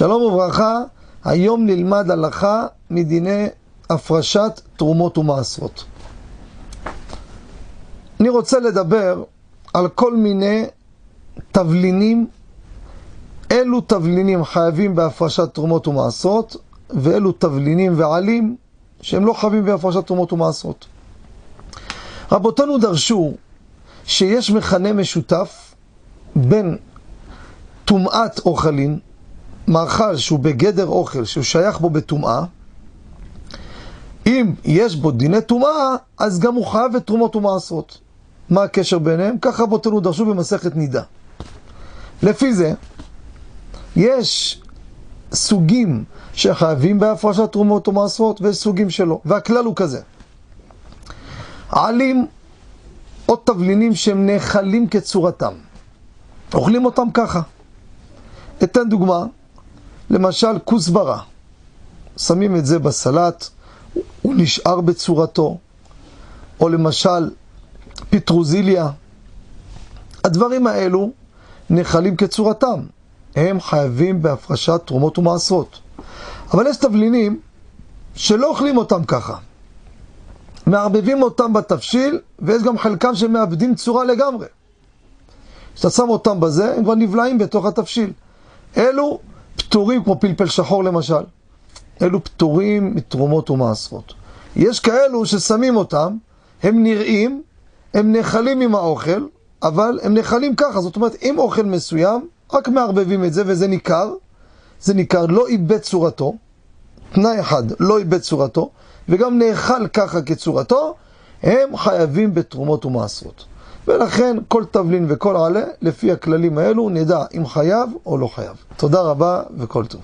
שלום וברכה, היום נלמד הלכה מדיני הפרשת תרומות ומעשרות. אני רוצה לדבר על כל מיני תבלינים, אילו תבלינים חייבים בהפרשת תרומות ומעשרות, ואילו תבלינים ועלים שהם לא חייבים בהפרשת תרומות ומעשרות. רבותינו דרשו שיש מכנה משותף בין טומאת אוכלין, מאכל שהוא בגדר אוכל, שהוא שייך בו בטומאה, אם יש בו דיני טומאה, אז גם הוא חייב את תרומות ומעשרות. מה הקשר ביניהם? ככה רבותינו דרשו במסכת נידה. לפי זה, יש סוגים שחייבים בהפרשת תרומות ומעשרות, ויש סוגים שלא. והכלל הוא כזה: עלים או תבלינים שהם נאכלים כצורתם. אוכלים אותם ככה. אתן דוגמה, למשל כוסברה. שמים את זה בסלט, הוא נשאר בצורתו. או למשל פטרוזיליה. הדברים האלו נאכלים כצורתם. הם חייבים בהפרשת תרומות ומעשרות. אבל יש תבלינים שלא אוכלים אותם ככה. מערבבים אותם בתבשיל, ויש גם חלקם שמאבדים צורה לגמרי. כשאתה שם אותם בזה, הם כבר נבלעים בתוך התבשיל. אלו פטורים, כמו פלפל שחור למשל. אלו פטורים מתרומות ומעשרות. יש כאלו ששמים אותם, הם נראים, הם נאכלים עם האוכל, אבל הם נאכלים ככה. זאת אומרת, עם אוכל מסוים, רק מערבבים את זה וזה ניכר. זה ניכר, לא איבד צורתו. תנאי אחד, לא איבד צורתו. וגם נאכל ככה כצורתו, הם חייבים בתרומות ומעשרות. ולכן כל תבלין וכל עלה, לפי הכללים האלו, נדע אם חייב או לא חייב. תודה רבה וכל טוב.